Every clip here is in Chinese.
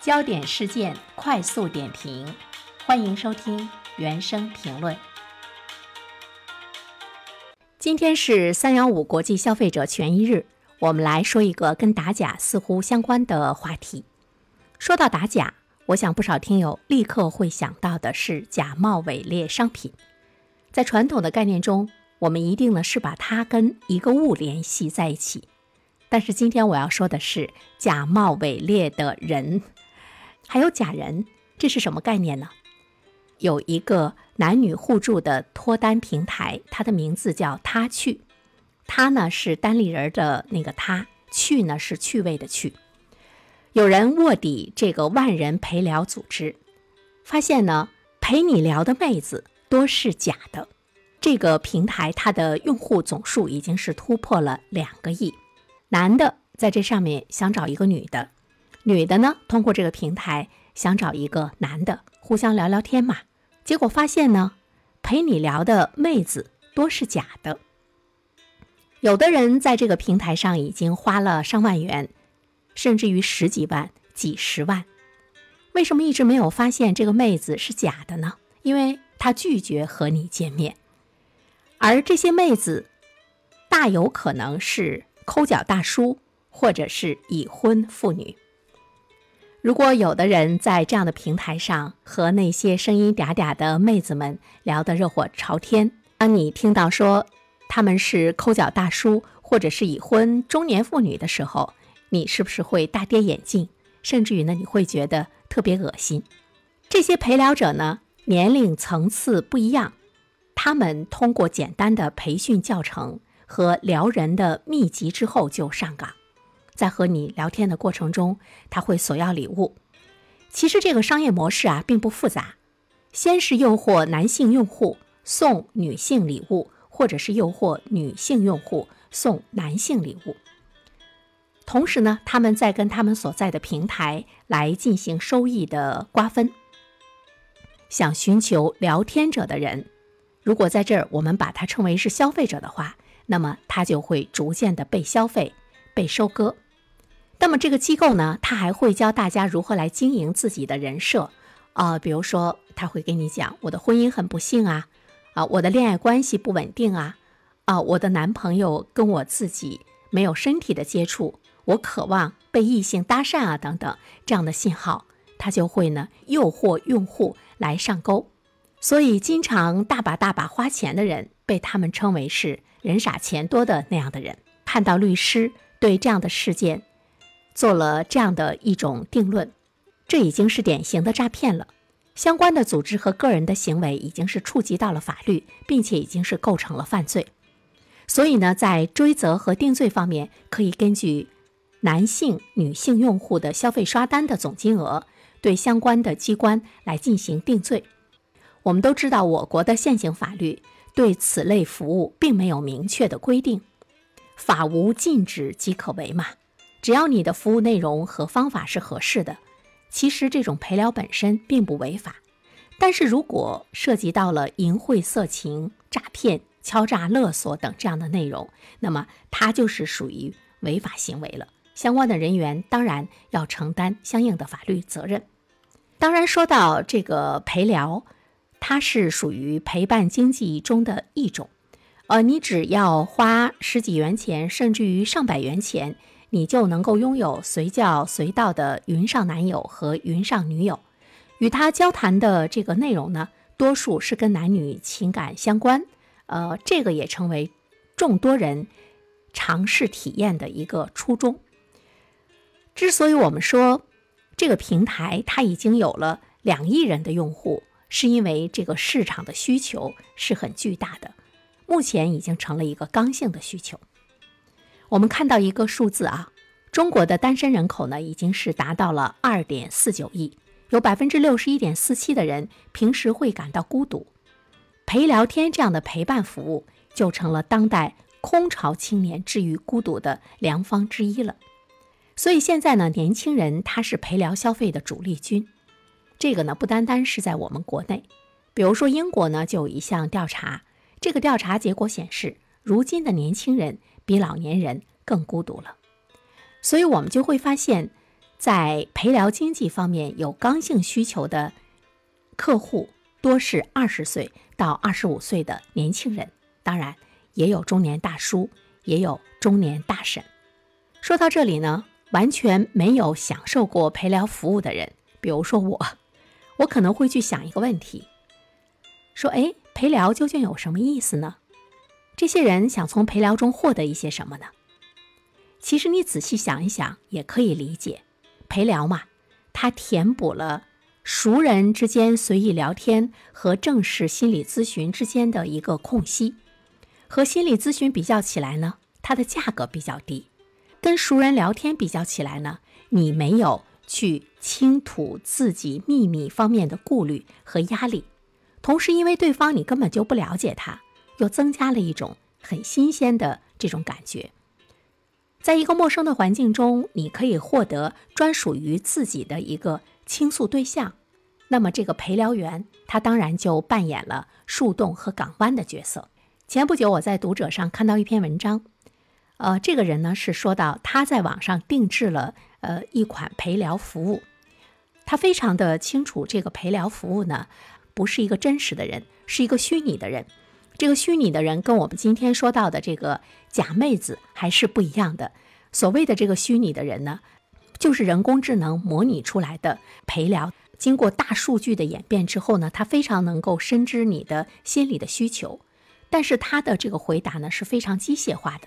焦点事件快速点评，欢迎收听原声评论。今天是三幺五国际消费者权益日，我们来说一个跟打假似乎相关的话题。说到打假，我想不少听友立刻会想到的是假冒伪劣商品。在传统的概念中，我们一定呢是把它跟一个物联系在一起。但是今天我要说的是假冒伪劣的人，还有假人，这是什么概念呢？有一个男女互助的脱单平台，它的名字叫他趣，他呢是单立人的那个他，趣呢是趣味的趣。有人卧底这个万人陪聊组织，发现呢陪你聊的妹子多是假的。这个平台它的用户总数已经是突破了两个亿。男的在这上面想找一个女的，女的呢通过这个平台想找一个男的，互相聊聊天嘛。结果发现呢，陪你聊的妹子多是假的。有的人在这个平台上已经花了上万元，甚至于十几万、几十万。为什么一直没有发现这个妹子是假的呢？因为她拒绝和你见面，而这些妹子大有可能是。抠脚大叔，或者是已婚妇女。如果有的人在这样的平台上和那些声音嗲嗲的妹子们聊得热火朝天，当你听到说他们是抠脚大叔或者是已婚中年妇女的时候，你是不是会大跌眼镜？甚至于呢，你会觉得特别恶心。这些陪聊者呢，年龄层次不一样，他们通过简单的培训教程。和撩人的秘籍之后就上岗，在和你聊天的过程中，他会索要礼物。其实这个商业模式啊并不复杂，先是诱惑男性用户送女性礼物，或者是诱惑女性用户送男性礼物。同时呢，他们在跟他们所在的平台来进行收益的瓜分。想寻求聊天者的人，如果在这儿我们把它称为是消费者的话。那么他就会逐渐的被消费、被收割。那么这个机构呢，他还会教大家如何来经营自己的人设啊，比如说他会跟你讲，我的婚姻很不幸啊，啊，我的恋爱关系不稳定啊，啊，我的男朋友跟我自己没有身体的接触，我渴望被异性搭讪啊，等等这样的信号，他就会呢诱惑用户来上钩。所以，经常大把大把花钱的人，被他们称为是。人傻钱多的那样的人，看到律师对这样的事件做了这样的一种定论，这已经是典型的诈骗了。相关的组织和个人的行为已经是触及到了法律，并且已经是构成了犯罪。所以呢，在追责和定罪方面，可以根据男性、女性用户的消费刷单的总金额，对相关的机关来进行定罪。我们都知道，我国的现行法律。对此类服务并没有明确的规定，法无禁止即可为嘛？只要你的服务内容和方法是合适的，其实这种陪聊本身并不违法。但是如果涉及到了淫秽、色情、诈骗、敲诈勒索等这样的内容，那么它就是属于违法行为了。相关的人员当然要承担相应的法律责任。当然，说到这个陪聊。它是属于陪伴经济中的一种，呃，你只要花十几元钱，甚至于上百元钱，你就能够拥有随叫随到的云上男友和云上女友。与他交谈的这个内容呢，多数是跟男女情感相关，呃，这个也成为众多人尝试体验的一个初衷。之所以我们说这个平台它已经有了两亿人的用户。是因为这个市场的需求是很巨大的，目前已经成了一个刚性的需求。我们看到一个数字啊，中国的单身人口呢已经是达到了二点四九亿，有百分之六十一点四七的人平时会感到孤独，陪聊天这样的陪伴服务就成了当代空巢青年治愈孤独的良方之一了。所以现在呢，年轻人他是陪聊消费的主力军。这个呢，不单单是在我们国内，比如说英国呢，就有一项调查，这个调查结果显示，如今的年轻人比老年人更孤独了。所以，我们就会发现，在陪聊经济方面有刚性需求的客户多是二十岁到二十五岁的年轻人，当然也有中年大叔，也有中年大婶。说到这里呢，完全没有享受过陪聊服务的人，比如说我，我可能会去想一个问题：说，哎，陪聊究竟有什么意思呢？这些人想从陪聊中获得一些什么呢？其实你仔细想一想，也可以理解。陪聊嘛，它填补了熟人之间随意聊天和正式心理咨询之间的一个空隙。和心理咨询比较起来呢，它的价格比较低；跟熟人聊天比较起来呢，你没有去倾吐自己秘密方面的顾虑和压力。同时，因为对方你根本就不了解他。又增加了一种很新鲜的这种感觉，在一个陌生的环境中，你可以获得专属于自己的一个倾诉对象。那么，这个陪聊员他当然就扮演了树洞和港湾的角色。前不久，我在读者上看到一篇文章，呃，这个人呢是说到他在网上定制了呃一款陪聊服务，他非常的清楚这个陪聊服务呢不是一个真实的人，是一个虚拟的人。这个虚拟的人跟我们今天说到的这个假妹子还是不一样的。所谓的这个虚拟的人呢，就是人工智能模拟出来的陪聊，经过大数据的演变之后呢，他非常能够深知你的心理的需求，但是他的这个回答呢是非常机械化的。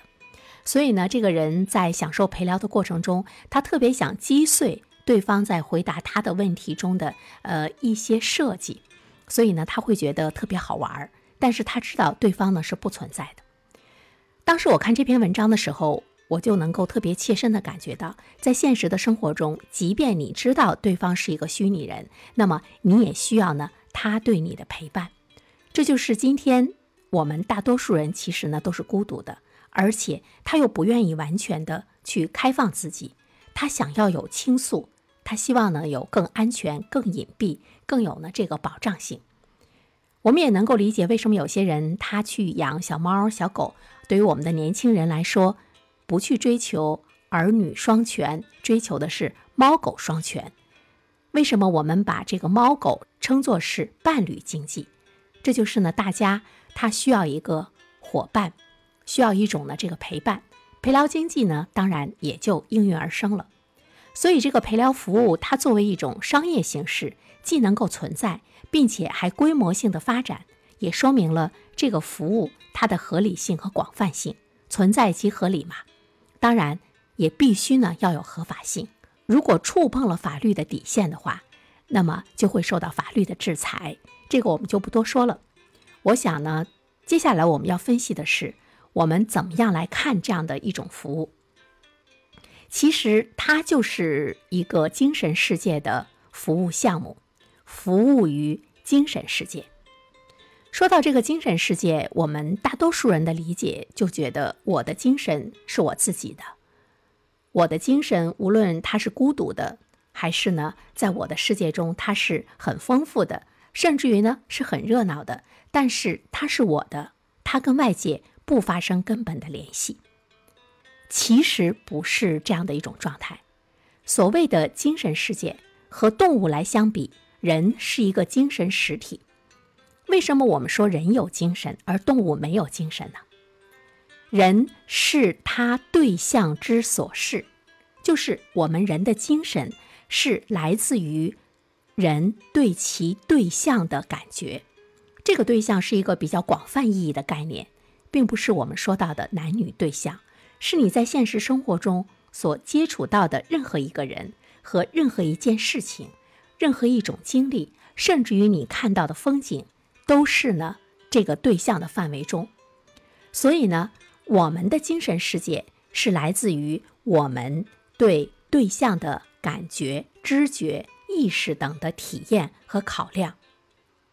所以呢，这个人在享受陪聊的过程中，他特别想击碎对方在回答他的问题中的呃一些设计，所以呢，他会觉得特别好玩儿。但是他知道对方呢是不存在的。当时我看这篇文章的时候，我就能够特别切身的感觉到，在现实的生活中，即便你知道对方是一个虚拟人，那么你也需要呢他对你的陪伴。这就是今天我们大多数人其实呢都是孤独的，而且他又不愿意完全的去开放自己，他想要有倾诉，他希望呢有更安全、更隐蔽、更有呢这个保障性。我们也能够理解为什么有些人他去养小猫小狗，对于我们的年轻人来说，不去追求儿女双全，追求的是猫狗双全。为什么我们把这个猫狗称作是伴侣经济？这就是呢，大家他需要一个伙伴，需要一种呢这个陪伴。陪聊经济呢，当然也就应运而生了。所以这个陪聊服务，它作为一种商业形式，既能够存在。并且还规模性的发展，也说明了这个服务它的合理性和广泛性，存在即合理嘛。当然，也必须呢要有合法性。如果触碰了法律的底线的话，那么就会受到法律的制裁。这个我们就不多说了。我想呢，接下来我们要分析的是，我们怎么样来看这样的一种服务。其实它就是一个精神世界的服务项目。服务于精神世界。说到这个精神世界，我们大多数人的理解就觉得我的精神是我自己的。我的精神，无论它是孤独的，还是呢，在我的世界中它是很丰富的，甚至于呢是很热闹的。但是它是我的，它跟外界不发生根本的联系。其实不是这样的一种状态。所谓的精神世界和动物来相比。人是一个精神实体，为什么我们说人有精神，而动物没有精神呢？人是他对象之所是，就是我们人的精神是来自于人对其对象的感觉。这个对象是一个比较广泛意义的概念，并不是我们说到的男女对象，是你在现实生活中所接触到的任何一个人和任何一件事情。任何一种经历，甚至于你看到的风景，都是呢这个对象的范围中。所以呢，我们的精神世界是来自于我们对对象的感觉、知觉、意识等的体验和考量。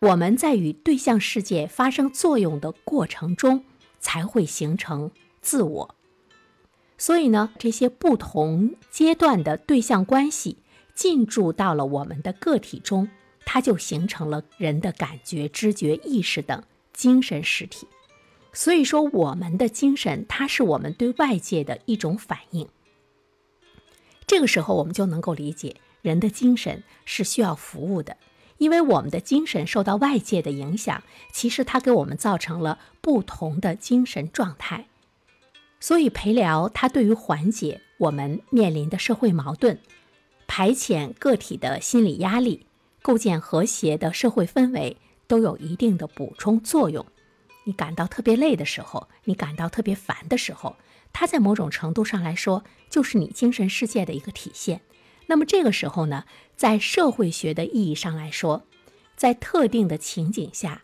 我们在与对象世界发生作用的过程中，才会形成自我。所以呢，这些不同阶段的对象关系。进驻到了我们的个体中，它就形成了人的感觉、知觉、意识等精神实体。所以说，我们的精神它是我们对外界的一种反应。这个时候我们就能够理解，人的精神是需要服务的，因为我们的精神受到外界的影响，其实它给我们造成了不同的精神状态。所以陪聊它对于缓解我们面临的社会矛盾，排遣个体的心理压力，构建和谐的社会氛围，都有一定的补充作用。你感到特别累的时候，你感到特别烦的时候，它在某种程度上来说，就是你精神世界的一个体现。那么这个时候呢，在社会学的意义上来说，在特定的情景下，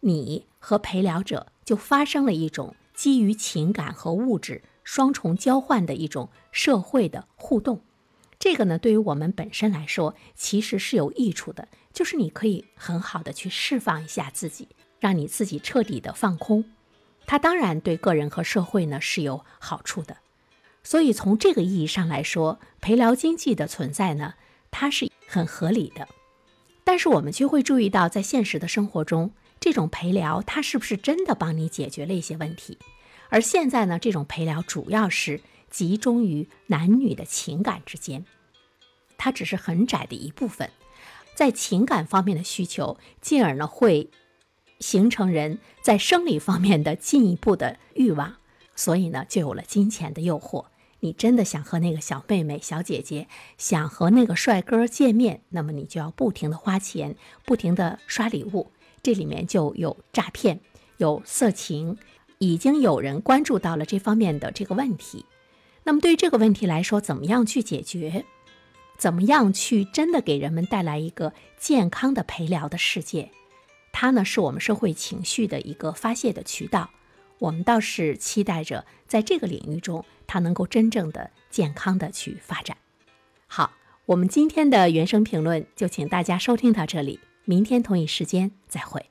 你和陪聊者就发生了一种。基于情感和物质双重交换的一种社会的互动，这个呢，对于我们本身来说，其实是有益处的。就是你可以很好的去释放一下自己，让你自己彻底的放空。它当然对个人和社会呢是有好处的。所以从这个意义上来说，陪聊经济的存在呢，它是很合理的。但是我们却会注意到，在现实的生活中。这种陪聊，它是不是真的帮你解决了一些问题？而现在呢，这种陪聊主要是集中于男女的情感之间，它只是很窄的一部分，在情感方面的需求，进而呢会形成人在生理方面的进一步的欲望，所以呢就有了金钱的诱惑。你真的想和那个小妹妹、小姐姐，想和那个帅哥见面，那么你就要不停的花钱，不停的刷礼物。这里面就有诈骗，有色情，已经有人关注到了这方面的这个问题。那么对于这个问题来说，怎么样去解决？怎么样去真的给人们带来一个健康的陪聊的世界？它呢是我们社会情绪的一个发泄的渠道。我们倒是期待着在这个领域中，它能够真正的健康的去发展。好，我们今天的原声评论就请大家收听到这里。明天同一时间再会。